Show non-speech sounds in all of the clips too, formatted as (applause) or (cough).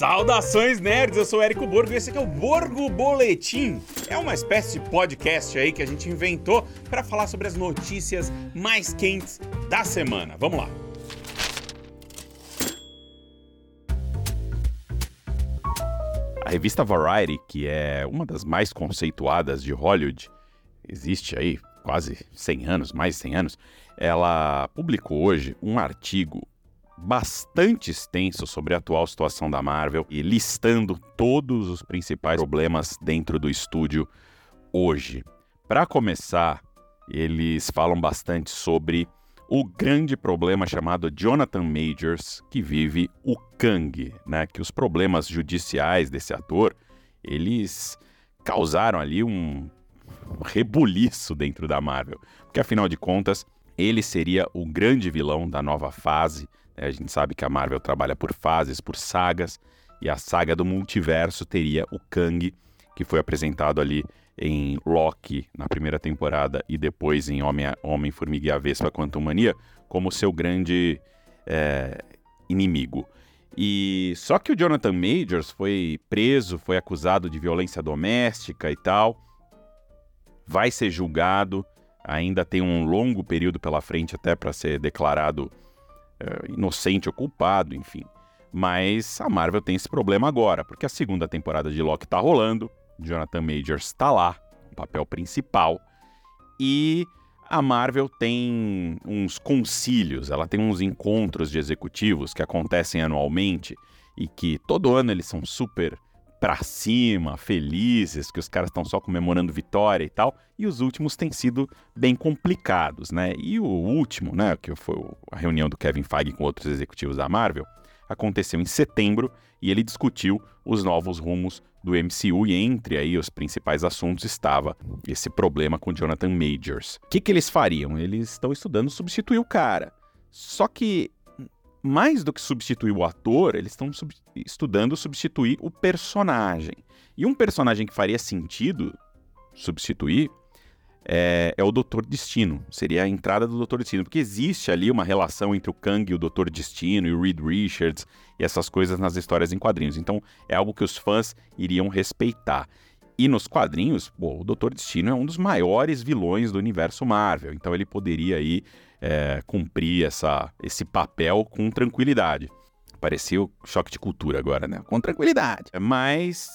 Saudações nerds, eu sou o Érico Borgo e esse aqui é o Borgo Boletim. É uma espécie de podcast aí que a gente inventou para falar sobre as notícias mais quentes da semana. Vamos lá. A revista Variety, que é uma das mais conceituadas de Hollywood, existe aí quase 100 anos, mais de 100 anos, ela publicou hoje um artigo bastante extenso sobre a atual situação da Marvel e listando todos os principais problemas dentro do estúdio hoje. Para começar, eles falam bastante sobre o grande problema chamado Jonathan Majors, que vive o Kang, né? Que os problemas judiciais desse ator, eles causaram ali um rebuliço dentro da Marvel, porque afinal de contas, ele seria o grande vilão da nova fase a gente sabe que a Marvel trabalha por fases, por sagas, e a saga do multiverso teria o Kang, que foi apresentado ali em Loki na primeira temporada e depois em Homem-Formiga e a Vespa Quantum Mania, como seu grande é, inimigo. E só que o Jonathan Majors foi preso, foi acusado de violência doméstica e tal, vai ser julgado, ainda tem um longo período pela frente até para ser declarado é, inocente ou culpado, enfim. Mas a Marvel tem esse problema agora, porque a segunda temporada de Loki tá rolando, Jonathan Majors está lá, o papel principal, e a Marvel tem uns concílios, ela tem uns encontros de executivos que acontecem anualmente e que todo ano eles são super pra cima, felizes, que os caras estão só comemorando vitória e tal, e os últimos têm sido bem complicados, né? E o último, né, que foi a reunião do Kevin Feige com outros executivos da Marvel, aconteceu em setembro e ele discutiu os novos rumos do MCU e entre aí os principais assuntos estava esse problema com Jonathan Majors. O que, que eles fariam? Eles estão estudando substituir o cara. Só que mais do que substituir o ator, eles estão sub estudando substituir o personagem. E um personagem que faria sentido substituir é, é, o Doutor Destino. Seria a entrada do Doutor Destino, porque existe ali uma relação entre o Kang e o Doutor Destino e o Reed Richards e essas coisas nas histórias em quadrinhos. Então é algo que os fãs iriam respeitar. E nos quadrinhos, pô, o Doutor Destino é um dos maiores vilões do universo Marvel. Então ele poderia aí é, cumprir essa, esse papel com tranquilidade. Parecia o choque de cultura agora, né? Com tranquilidade. Mas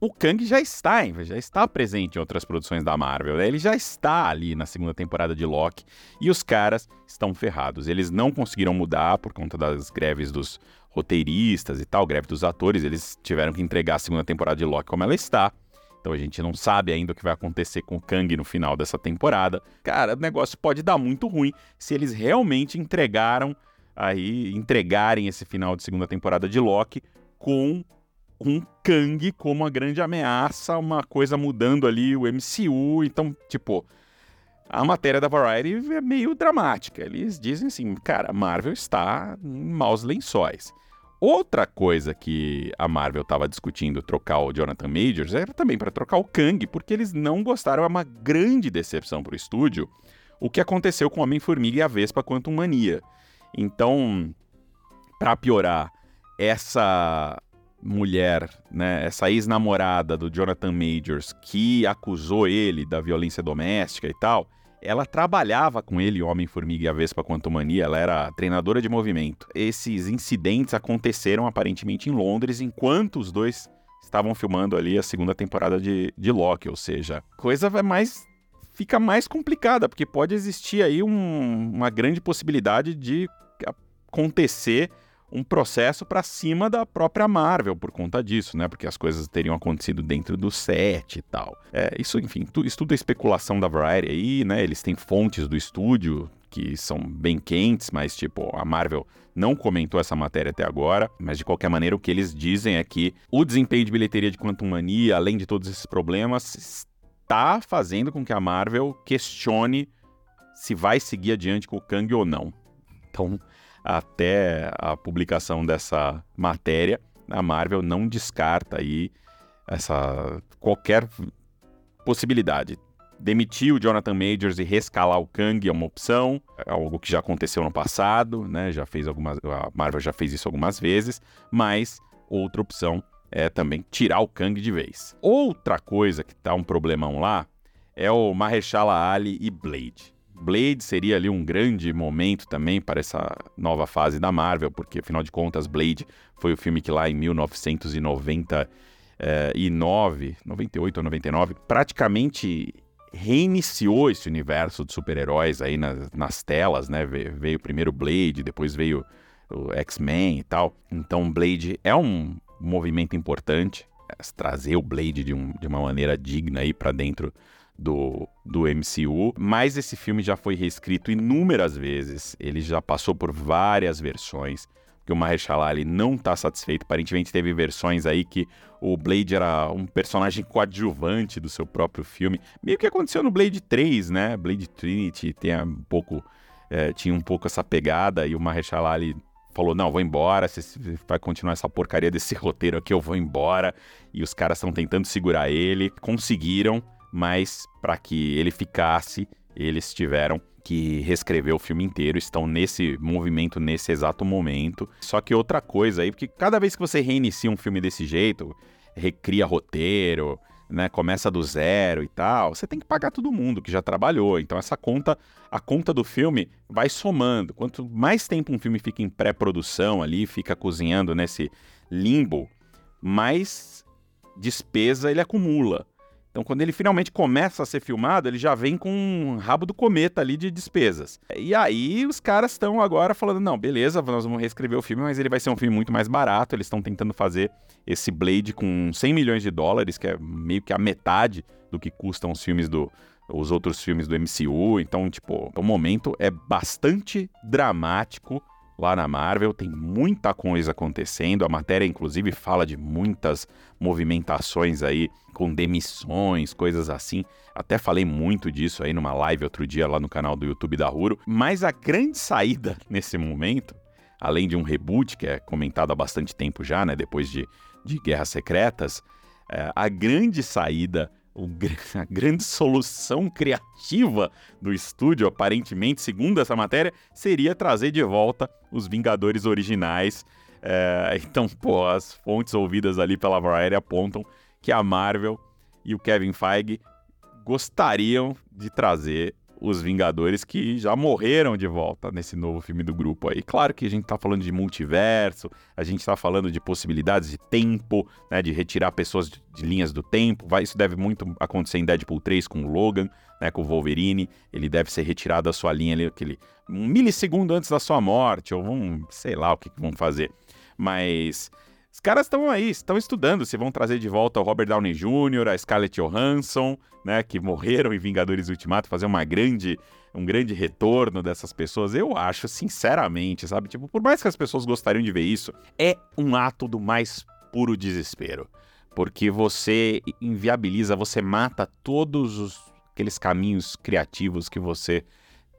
o Kang já está, hein? já está presente em outras produções da Marvel. Né? Ele já está ali na segunda temporada de Loki e os caras estão ferrados. Eles não conseguiram mudar por conta das greves dos roteiristas e tal, greve dos atores. Eles tiveram que entregar a segunda temporada de Loki como ela está. Então a gente não sabe ainda o que vai acontecer com o Kang no final dessa temporada. Cara, o negócio pode dar muito ruim se eles realmente entregaram aí entregarem esse final de segunda temporada de Loki com um Kang como a grande ameaça, uma coisa mudando ali o MCU. Então, tipo, a matéria da Variety é meio dramática. Eles dizem assim, cara, Marvel está em maus lençóis. Outra coisa que a Marvel estava discutindo trocar o Jonathan Majors era também para trocar o Kang, porque eles não gostaram, é uma grande decepção para o estúdio, o que aconteceu com Homem-Formiga e a Vespa Quantum Mania. Então, para piorar, essa mulher, né, essa ex-namorada do Jonathan Majors que acusou ele da violência doméstica e tal, ela trabalhava com ele, Homem-Formiga e a Vespa Quantumania, ela era treinadora de movimento. Esses incidentes aconteceram aparentemente em Londres enquanto os dois estavam filmando ali a segunda temporada de, de Loki, ou seja, coisa vai mais fica mais complicada, porque pode existir aí um, uma grande possibilidade de acontecer um processo para cima da própria Marvel por conta disso, né? Porque as coisas teriam acontecido dentro do set e tal. É, isso, enfim, tu, isso tudo é especulação da Variety aí, né? Eles têm fontes do estúdio que são bem quentes, mas tipo, a Marvel não comentou essa matéria até agora, mas de qualquer maneira o que eles dizem é que o desempenho de bilheteria de Quantum Mania, além de todos esses problemas, está fazendo com que a Marvel questione se vai seguir adiante com o Kang ou não. Então, até a publicação dessa matéria, a Marvel não descarta aí essa qualquer possibilidade. Demitir o Jonathan Majors e rescalar o Kang é uma opção, é algo que já aconteceu no passado, né? Já fez algumas, a Marvel já fez isso algumas vezes, mas outra opção é também tirar o Kang de vez. Outra coisa que tá um problemão lá é o Mahershala Ali e Blade. Blade seria ali um grande momento também para essa nova fase da Marvel, porque afinal de contas Blade foi o filme que lá em 1999, 98 ou 99, praticamente reiniciou esse universo de super-heróis aí nas, nas, telas, né? Veio, primeiro Blade, depois veio o X-Men e tal. Então Blade é um movimento importante, é, trazer o Blade de, um, de uma maneira digna aí para dentro do, do MCU, mas esse filme já foi reescrito inúmeras vezes, ele já passou por várias versões, que o Mahershala Ali não está satisfeito. Aparentemente teve versões aí que o Blade era um personagem coadjuvante do seu próprio filme, meio que aconteceu no Blade 3, né? Blade Trinity tem um pouco, é, tinha um pouco essa pegada e o Mahershala Ali falou: Não, vou embora. Se vai continuar essa porcaria desse (laughs) roteiro aqui, eu vou embora. E os caras estão tentando segurar ele. Conseguiram mas para que ele ficasse, eles tiveram que reescrever o filme inteiro, estão nesse movimento nesse exato momento. Só que outra coisa aí, porque cada vez que você reinicia um filme desse jeito, recria roteiro, né, começa do zero e tal, você tem que pagar todo mundo que já trabalhou. Então essa conta, a conta do filme vai somando. Quanto mais tempo um filme fica em pré-produção ali, fica cozinhando nesse limbo, mais despesa ele acumula. Então, quando ele finalmente começa a ser filmado, ele já vem com um rabo do cometa ali de despesas. E aí os caras estão agora falando: não, beleza, nós vamos reescrever o filme, mas ele vai ser um filme muito mais barato. Eles estão tentando fazer esse Blade com 100 milhões de dólares, que é meio que a metade do que custam os filmes do. Os outros filmes do MCU, então, tipo, o momento é bastante dramático lá na Marvel, tem muita coisa acontecendo. A matéria, inclusive, fala de muitas movimentações aí, com demissões, coisas assim. Até falei muito disso aí numa live outro dia lá no canal do YouTube da Ruro. Mas a grande saída (laughs) nesse momento, além de um reboot que é comentado há bastante tempo já, né? Depois de, de Guerras Secretas, é, a grande saída (laughs) a grande solução criativa do estúdio, aparentemente, segundo essa matéria, seria trazer de volta os Vingadores originais. É, então, pô, as fontes ouvidas ali pela Variety apontam que a Marvel e o Kevin Feige gostariam de trazer os Vingadores que já morreram de volta nesse novo filme do grupo aí. Claro que a gente tá falando de multiverso, a gente tá falando de possibilidades de tempo, né, de retirar pessoas de, linhas do tempo. Vai, isso deve muito acontecer em Deadpool 3 com o Logan, né, com o Wolverine. Ele deve ser retirado da sua linha ali, aquele um milissegundo antes da sua morte, ou vão, sei lá o que, que vão fazer. Mas os caras estão aí, estão estudando se vão trazer de volta o Robert Downey Jr., a Scarlett Johansson, né, que morreram em Vingadores Ultimato, fazer uma grande, um grande retorno dessas pessoas. Eu acho, sinceramente, sabe? Tipo, por mais que as pessoas gostariam de ver isso, é um ato do mais puro desespero. Porque você inviabiliza, você mata todos os, aqueles caminhos criativos que você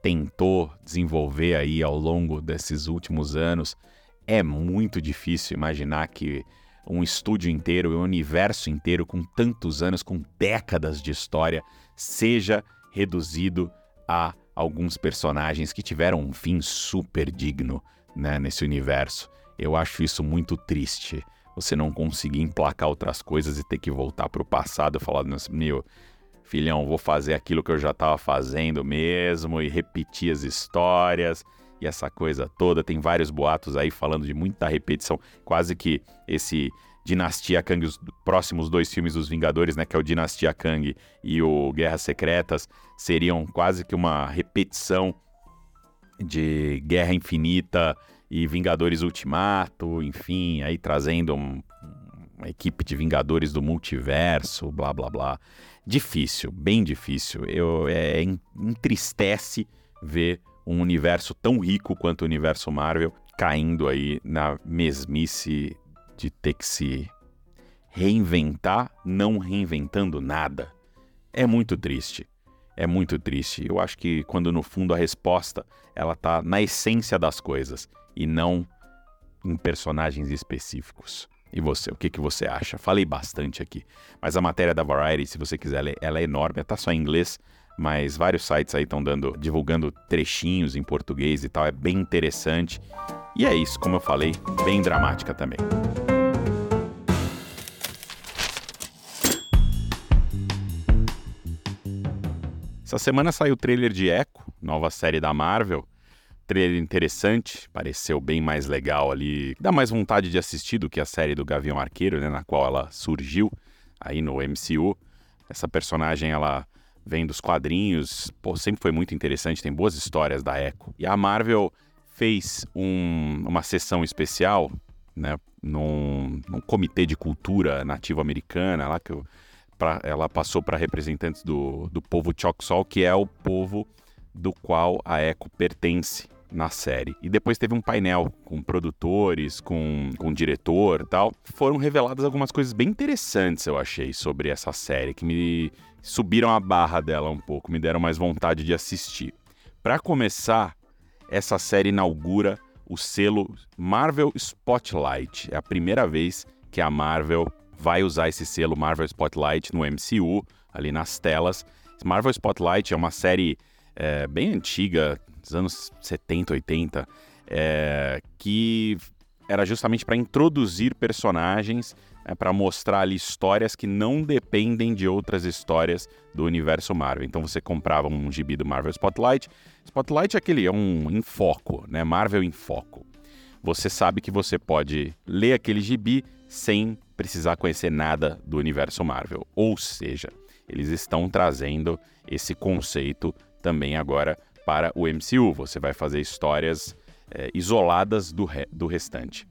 tentou desenvolver aí ao longo desses últimos anos é muito difícil imaginar que um estúdio inteiro, um universo inteiro com tantos anos, com décadas de história, seja reduzido a alguns personagens que tiveram um fim super digno né, nesse universo. Eu acho isso muito triste. Você não conseguir emplacar outras coisas e ter que voltar para o passado e falar, meu, filhão, vou fazer aquilo que eu já estava fazendo mesmo e repetir as histórias essa coisa toda. Tem vários boatos aí falando de muita repetição, quase que esse Dinastia Kang, os próximos dois filmes dos Vingadores, né, que é o Dinastia Kang e o Guerras Secretas, seriam quase que uma repetição de Guerra Infinita e Vingadores Ultimato, enfim, aí trazendo um, uma equipe de Vingadores do multiverso, blá blá blá. Difícil, bem difícil. Eu, é, entristece ver um universo tão rico quanto o universo Marvel caindo aí na mesmice de ter que se reinventar, não reinventando nada. É muito triste. É muito triste. Eu acho que quando no fundo a resposta ela tá na essência das coisas e não em personagens específicos. E você, o que, que você acha? Falei bastante aqui, mas a matéria da Variety, se você quiser ler, ela é enorme, tá só em inglês, mas vários sites aí estão dando, divulgando trechinhos em português e tal, é bem interessante. E é isso, como eu falei, bem dramática também. Essa semana saiu o trailer de Echo, nova série da Marvel. Trailer interessante, pareceu bem mais legal ali. Dá mais vontade de assistir do que a série do Gavião Arqueiro, né, na qual ela surgiu aí no MCU. Essa personagem, ela vem dos quadrinhos, pô, sempre foi muito interessante, tem boas histórias da Echo. E a Marvel fez um, uma sessão especial, né, num, num comitê de cultura nativa americana, lá que eu, pra, ela passou para representantes do, do povo Choctaw, que é o povo do qual a Echo pertence na série. E depois teve um painel com produtores, com, com diretor tal. Foram reveladas algumas coisas bem interessantes, eu achei, sobre essa série, que me subiram a barra dela um pouco, me deram mais vontade de assistir. Para começar, essa série inaugura o selo Marvel Spotlight. É a primeira vez que a Marvel vai usar esse selo Marvel Spotlight no MCU, ali nas telas. Marvel Spotlight é uma série é, bem antiga, dos anos 70, 80, é, que era justamente para introduzir personagens, é, para mostrar ali histórias que não dependem de outras histórias do universo Marvel. Então você comprava um gibi do Marvel Spotlight. Spotlight é aquele, é um em foco, né? Marvel em foco. Você sabe que você pode ler aquele gibi sem precisar conhecer nada do universo Marvel. Ou seja, eles estão trazendo esse conceito também agora para o MCU. Você vai fazer histórias é, isoladas do, re do restante.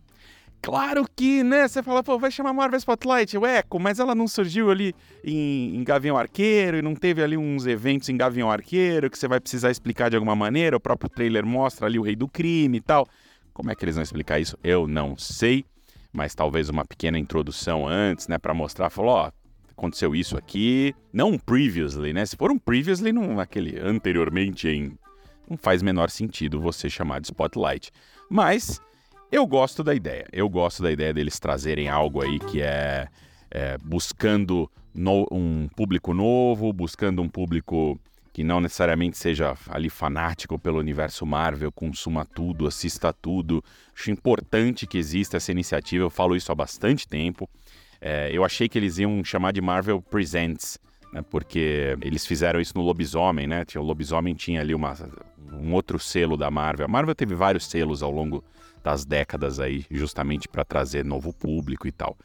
Claro que, né? Você fala, pô, vai chamar Marvel Spotlight, o Echo, mas ela não surgiu ali em, em, Gavião Arqueiro e não teve ali uns eventos em Gavião Arqueiro que você vai precisar explicar de alguma maneira. O próprio trailer mostra ali o Rei do Crime e tal. Como é que eles vão explicar isso? Eu não sei, mas talvez uma pequena introdução antes, né, para mostrar, falou, ó, aconteceu isso aqui, não um previously, né? Se for um previously, não aquele anteriormente em não faz menor sentido você chamar de spotlight. Mas eu gosto da ideia. Eu gosto da ideia deles trazerem algo aí que é, é buscando no, um público novo, buscando um público que não necessariamente seja ali fanático pelo universo Marvel, consuma tudo, assista tudo. Acho importante que exista essa iniciativa, eu falo isso há bastante tempo. É, eu achei que eles iam chamar de Marvel Presents, né, porque eles fizeram isso no Lobisomem, né? O Lobisomem tinha ali uma, um outro selo da Marvel. A Marvel teve vários selos ao longo das décadas aí, justamente para trazer novo público e tal.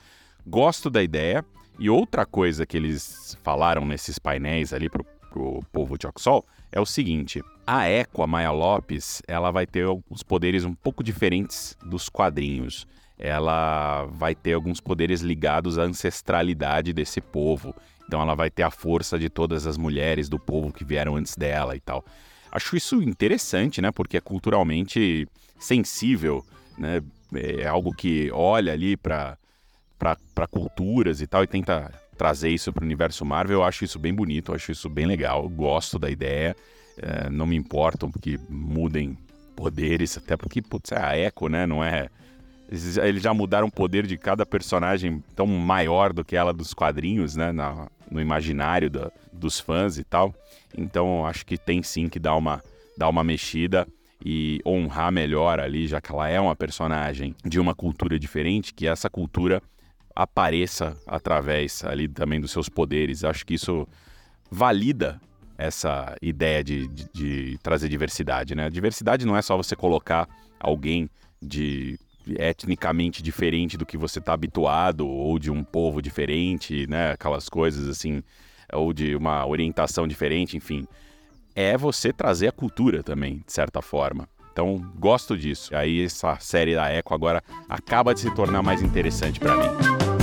Gosto da ideia. E outra coisa que eles falaram nesses painéis ali pro, pro povo de Oxol é o seguinte: a Eco, a Maya Lopes, ela vai ter os poderes um pouco diferentes dos quadrinhos. Ela vai ter alguns poderes ligados à ancestralidade desse povo. Então ela vai ter a força de todas as mulheres do povo que vieram antes dela e tal. Acho isso interessante, né? Porque é culturalmente sensível, né? É algo que olha ali para culturas e tal e tenta trazer isso para o universo Marvel. Eu acho isso bem bonito, eu acho isso bem legal, eu gosto da ideia. É, não me importam que mudem poderes, até porque, putz, é a Echo, né? Não é. Eles já mudaram o poder de cada personagem tão maior do que ela dos quadrinhos, né? Na, no imaginário da, dos fãs e tal. Então acho que tem sim que dar uma, dar uma mexida e honrar melhor ali, já que ela é uma personagem de uma cultura diferente, que essa cultura apareça através ali também dos seus poderes. Acho que isso valida essa ideia de, de, de trazer diversidade, né? diversidade não é só você colocar alguém de etnicamente diferente do que você está habituado ou de um povo diferente, né? Aquelas coisas assim, ou de uma orientação diferente, enfim. É você trazer a cultura também, de certa forma. Então, gosto disso. Aí essa série da Echo agora acaba de se tornar mais interessante para mim.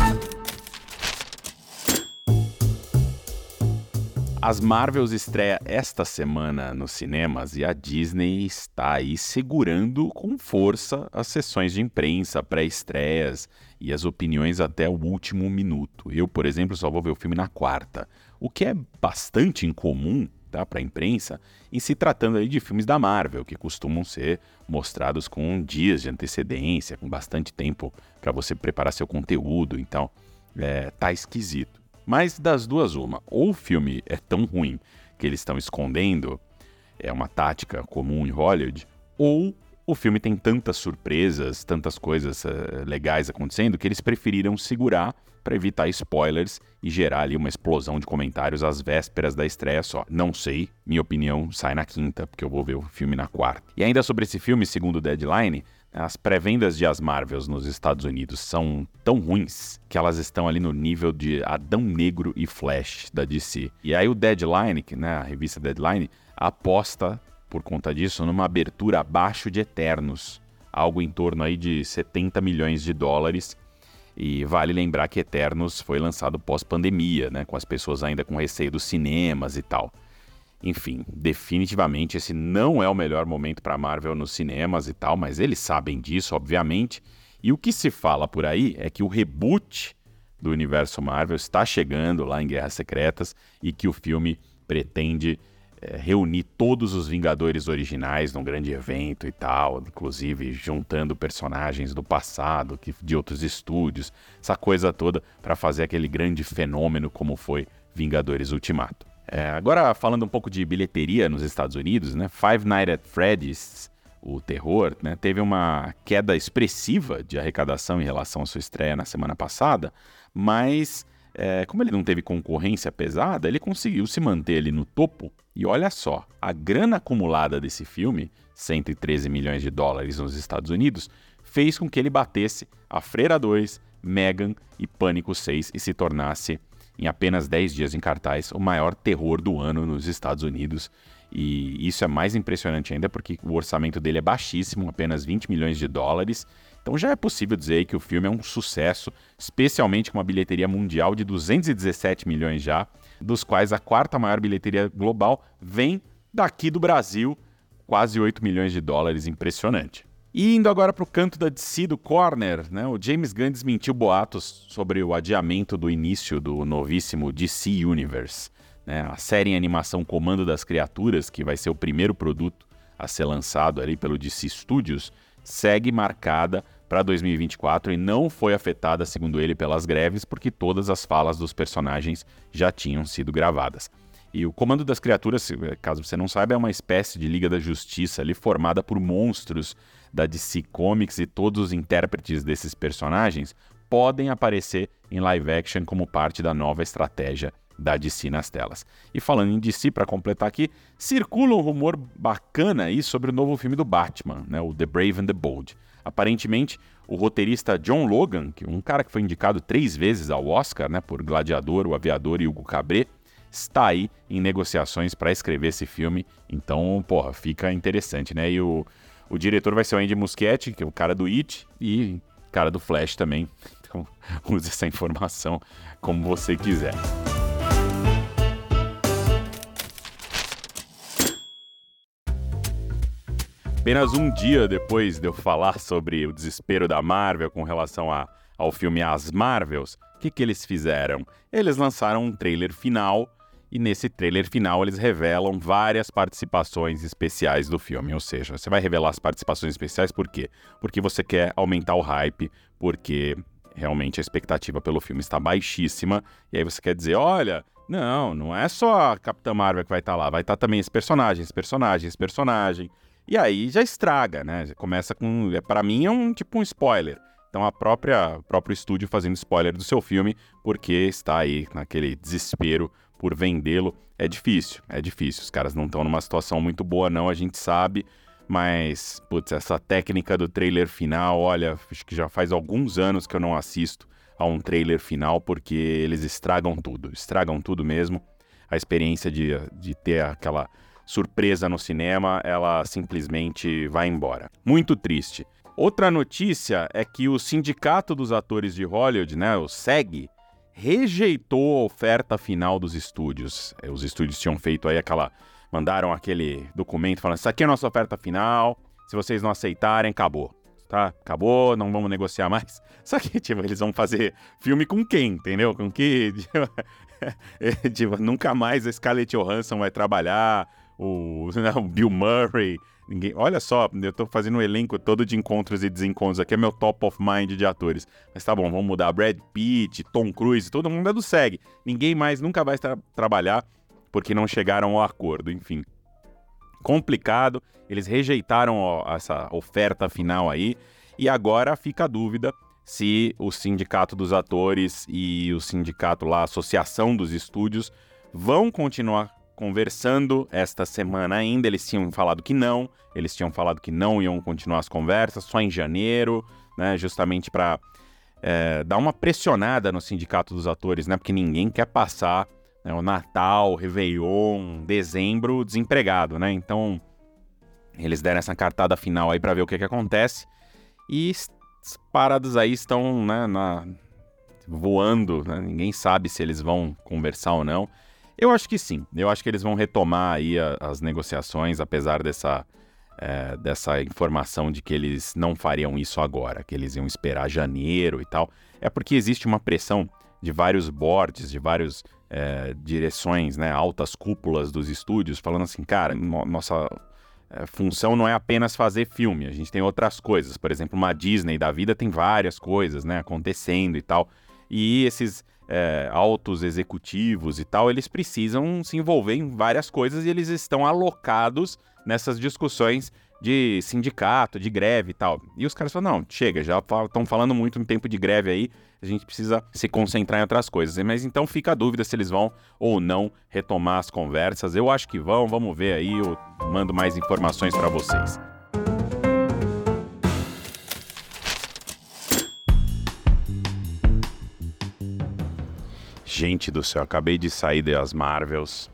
As Marvels estreia esta semana nos cinemas e a Disney está aí segurando com força as sessões de imprensa, pré-estreias e as opiniões até o último minuto. Eu, por exemplo, só vou ver o filme na quarta, o que é bastante incomum tá, para a imprensa em se tratando aí de filmes da Marvel, que costumam ser mostrados com dias de antecedência, com bastante tempo para você preparar seu conteúdo, então é, tá esquisito. Mas das duas, uma. Ou o filme é tão ruim que eles estão escondendo, é uma tática comum em Hollywood, ou o filme tem tantas surpresas, tantas coisas uh, legais acontecendo, que eles preferiram segurar para evitar spoilers e gerar ali uma explosão de comentários às vésperas da estreia só. Não sei, minha opinião sai na quinta, porque eu vou ver o filme na quarta. E ainda sobre esse filme, segundo o Deadline, as pré-vendas de As Marvels nos Estados Unidos são tão ruins que elas estão ali no nível de Adão Negro e Flash da DC. E aí o Deadline, né, a revista Deadline, aposta por conta disso, numa abertura abaixo de Eternos, algo em torno aí de 70 milhões de dólares. E vale lembrar que Eternos foi lançado pós-pandemia, né, com as pessoas ainda com receio dos cinemas e tal. Enfim, definitivamente esse não é o melhor momento para Marvel nos cinemas e tal, mas eles sabem disso, obviamente. E o que se fala por aí é que o reboot do universo Marvel está chegando lá em Guerras Secretas e que o filme pretende é, reunir todos os Vingadores originais num grande evento e tal, inclusive juntando personagens do passado, que, de outros estúdios, essa coisa toda para fazer aquele grande fenômeno como foi Vingadores Ultimato. É, agora, falando um pouco de bilheteria nos Estados Unidos, né? Five Nights at Freddy's, o terror, né, teve uma queda expressiva de arrecadação em relação à sua estreia na semana passada, mas é, como ele não teve concorrência pesada, ele conseguiu se manter ali no topo. E olha só, a grana acumulada desse filme, 113 milhões de dólares nos Estados Unidos, fez com que ele batesse a Freira 2, Megan e Pânico 6 e se tornasse, em apenas 10 dias em cartaz, o maior terror do ano nos Estados Unidos. E isso é mais impressionante ainda porque o orçamento dele é baixíssimo, apenas 20 milhões de dólares, então já é possível dizer que o filme é um sucesso, especialmente com uma bilheteria mundial de 217 milhões já, dos quais a quarta maior bilheteria global vem daqui do Brasil, quase 8 milhões de dólares, impressionante. E indo agora para o canto da DC do Corner, né, o James Gunn desmentiu boatos sobre o adiamento do início do novíssimo DC Universe. Né, a série em animação Comando das Criaturas, que vai ser o primeiro produto a ser lançado ali pelo DC Studios, segue marcada para 2024 e não foi afetada, segundo ele, pelas greves, porque todas as falas dos personagens já tinham sido gravadas. E o Comando das Criaturas, caso você não saiba, é uma espécie de Liga da Justiça ali formada por monstros da DC Comics e todos os intérpretes desses personagens podem aparecer em live action como parte da nova estratégia da DC nas telas. E falando em DC, para completar aqui, circula um rumor bacana aí sobre o novo filme do Batman, né, o The Brave and the Bold. Aparentemente, o roteirista John Logan, que um cara que foi indicado três vezes ao Oscar, né, por Gladiador, O Aviador e Hugo Cabret, está aí em negociações para escrever esse filme. Então, porra, fica interessante, né? E o, o diretor vai ser o Andy Muschietti, que é o cara do It, e cara do Flash também. (laughs) Então, use essa informação como você quiser. Apenas um dia depois de eu falar sobre o desespero da Marvel com relação a, ao filme As Marvels, o que, que eles fizeram? Eles lançaram um trailer final e nesse trailer final eles revelam várias participações especiais do filme. Ou seja, você vai revelar as participações especiais por quê? Porque você quer aumentar o hype, porque realmente a expectativa pelo filme está baixíssima, e aí você quer dizer, olha, não, não é só a Capitã Marvel que vai estar lá, vai estar também esse personagem, esse personagem, esse personagem. E aí já estraga, né? Começa com. Para mim é um tipo um spoiler. Então a própria próprio estúdio fazendo spoiler do seu filme, porque está aí naquele desespero por vendê-lo. É difícil, é difícil. Os caras não estão numa situação muito boa, não, a gente sabe. Mas, putz, essa técnica do trailer final, olha, acho que já faz alguns anos que eu não assisto a um trailer final, porque eles estragam tudo, estragam tudo mesmo. A experiência de, de ter aquela surpresa no cinema, ela simplesmente vai embora. Muito triste. Outra notícia é que o Sindicato dos Atores de Hollywood, né, o SEG, rejeitou a oferta final dos estúdios. É, os estúdios tinham feito aí aquela. mandaram aquele documento falando: Isso aqui é a nossa oferta final. Se vocês não aceitarem, acabou. Tá? Acabou, não vamos negociar mais. (laughs) Só que, tipo, eles vão fazer filme com quem, entendeu? Com que. (laughs) (laughs) tipo, nunca mais a Scarlett Johansson vai trabalhar o, (laughs) o Bill Murray. Ninguém, olha só, eu tô fazendo um elenco todo de encontros e desencontros. Aqui é meu top of mind de atores. Mas tá bom, vamos mudar. Brad Pitt, Tom Cruise, todo mundo é do SEG. Ninguém mais nunca vai tra trabalhar porque não chegaram ao acordo, enfim. complicado. Eles rejeitaram ó, essa oferta final aí e agora fica a dúvida se o sindicato dos atores e o sindicato lá, a associação dos estúdios, vão continuar conversando esta semana ainda. Eles tinham falado que não, eles tinham falado que não iam continuar as conversas só em janeiro, né? Justamente para é, dar uma pressionada no sindicato dos atores, né? Porque ninguém quer passar né, o Natal, o Réveillon, dezembro desempregado, né? Então eles deram essa cartada final aí para ver o que, que acontece. E as paradas aí estão né, na, voando, né? ninguém sabe se eles vão conversar ou não. Eu acho que sim, eu acho que eles vão retomar aí a, as negociações, apesar dessa, é, dessa informação de que eles não fariam isso agora, que eles iam esperar janeiro e tal. É porque existe uma pressão de vários boards, de várias é, direções, né, altas cúpulas dos estúdios, falando assim, cara, no, nossa é, função não é apenas fazer filme, a gente tem outras coisas. Por exemplo, uma Disney da vida tem várias coisas, né, acontecendo e tal. E esses é, altos executivos e tal, eles precisam se envolver em várias coisas e eles estão alocados nessas discussões de sindicato, de greve e tal. E os caras falam, não, chega, já estão falando muito em tempo de greve aí, a gente precisa se concentrar em outras coisas. Mas então fica a dúvida se eles vão ou não retomar as conversas. Eu acho que vão, vamos ver aí, eu mando mais informações para vocês. Gente do céu, acabei de sair das Marvels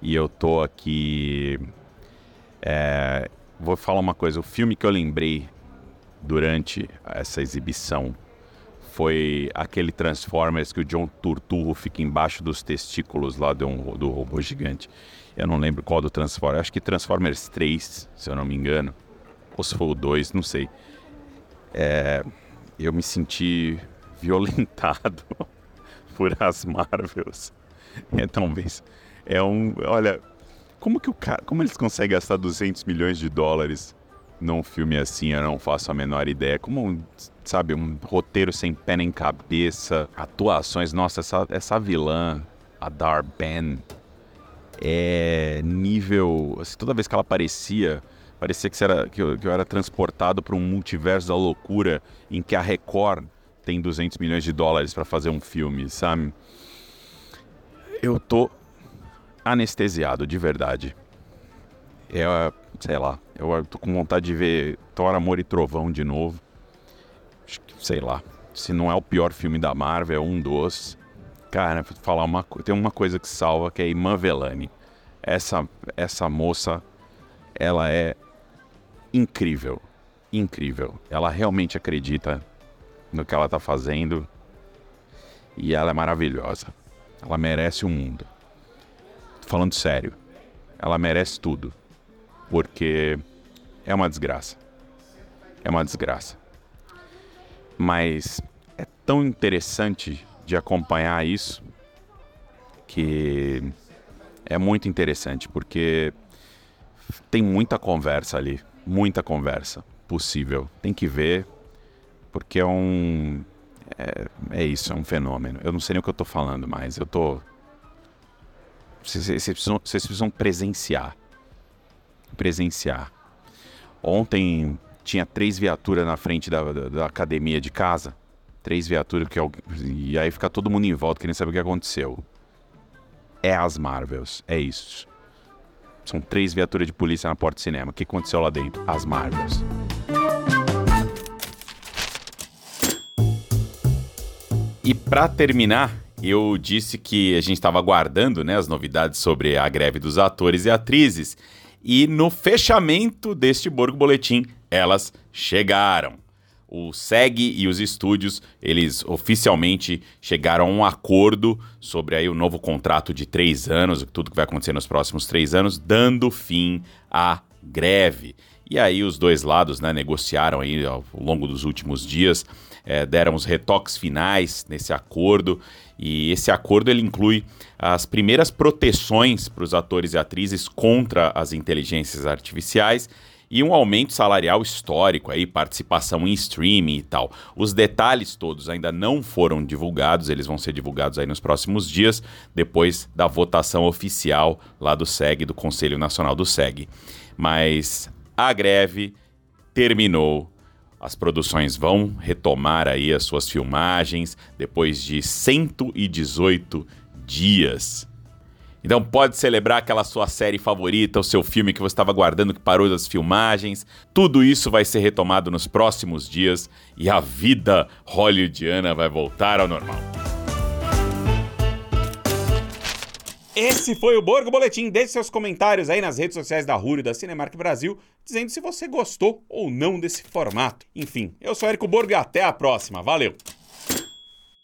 e eu tô aqui é, vou falar uma coisa: o filme que eu lembrei durante essa exibição foi aquele Transformers que o John Turturro fica embaixo dos testículos lá do, do robô gigante. Eu não lembro qual do Transformers, acho que Transformers 3, se eu não me engano. Ou se foi o 2, não sei. É, eu me senti violentado (laughs) por (laughs) as Marvels. É, talvez. É um. Olha, como que o cara, como eles conseguem gastar 200 milhões de dólares num filme assim? Eu não faço a menor ideia. Como, sabe, um roteiro sem pé nem cabeça, atuações. Nossa, essa, essa vilã, a Darben, é nível. Assim, toda vez que ela aparecia, parecia que, era, que, eu, que eu era transportado para um multiverso da loucura em que a Record tem 200 milhões de dólares para fazer um filme, sabe? Eu tô anestesiado, de verdade. É, sei lá, eu tô com vontade de ver Thor, Amor e Trovão de novo. Sei lá, se não é o pior filme da Marvel, é um dos. Cara, falar uma tem uma coisa que salva, que é Iman Velani. Essa, essa moça, ela é incrível, incrível. Ela realmente acredita no que ela tá fazendo e ela é maravilhosa. Ela merece o mundo falando sério. Ela merece tudo. Porque é uma desgraça. É uma desgraça. Mas é tão interessante de acompanhar isso que é muito interessante, porque tem muita conversa ali, muita conversa possível. Tem que ver, porque é um. É, é isso, é um fenômeno. Eu não sei nem o que eu tô falando mais. Eu tô vocês, precisam, vocês precisam presenciar. Presenciar. Ontem tinha três viaturas na frente da, da, da academia de casa. Três viaturas que e aí fica todo mundo em volta querendo saber o que aconteceu. É as Marvels, é isso. São três viaturas de polícia na porta do cinema. O que aconteceu lá dentro? As Marvels. E para terminar, eu disse que a gente estava aguardando né, as novidades sobre a greve dos atores e atrizes. E no fechamento deste Borgo Boletim, elas chegaram. O SEG e os estúdios, eles oficialmente chegaram a um acordo sobre aí o novo contrato de três anos, tudo que vai acontecer nos próximos três anos, dando fim à greve. E aí os dois lados né, negociaram aí ao longo dos últimos dias, é, deram os retoques finais nesse acordo e esse acordo ele inclui as primeiras proteções para os atores e atrizes contra as inteligências artificiais e um aumento salarial histórico aí, participação em streaming e tal. Os detalhes todos ainda não foram divulgados, eles vão ser divulgados aí nos próximos dias, depois da votação oficial lá do SEG, do Conselho Nacional do SEG. Mas a greve terminou. As produções vão retomar aí as suas filmagens depois de 118 dias. Então pode celebrar aquela sua série favorita, o seu filme que você estava guardando que parou das filmagens. Tudo isso vai ser retomado nos próximos dias e a vida hollywoodiana vai voltar ao normal. Esse foi o Borgo Boletim. Deixe seus comentários aí nas redes sociais da Rúrio e da Cinemark Brasil, dizendo se você gostou ou não desse formato. Enfim, eu sou Érico Borgo e até a próxima. Valeu!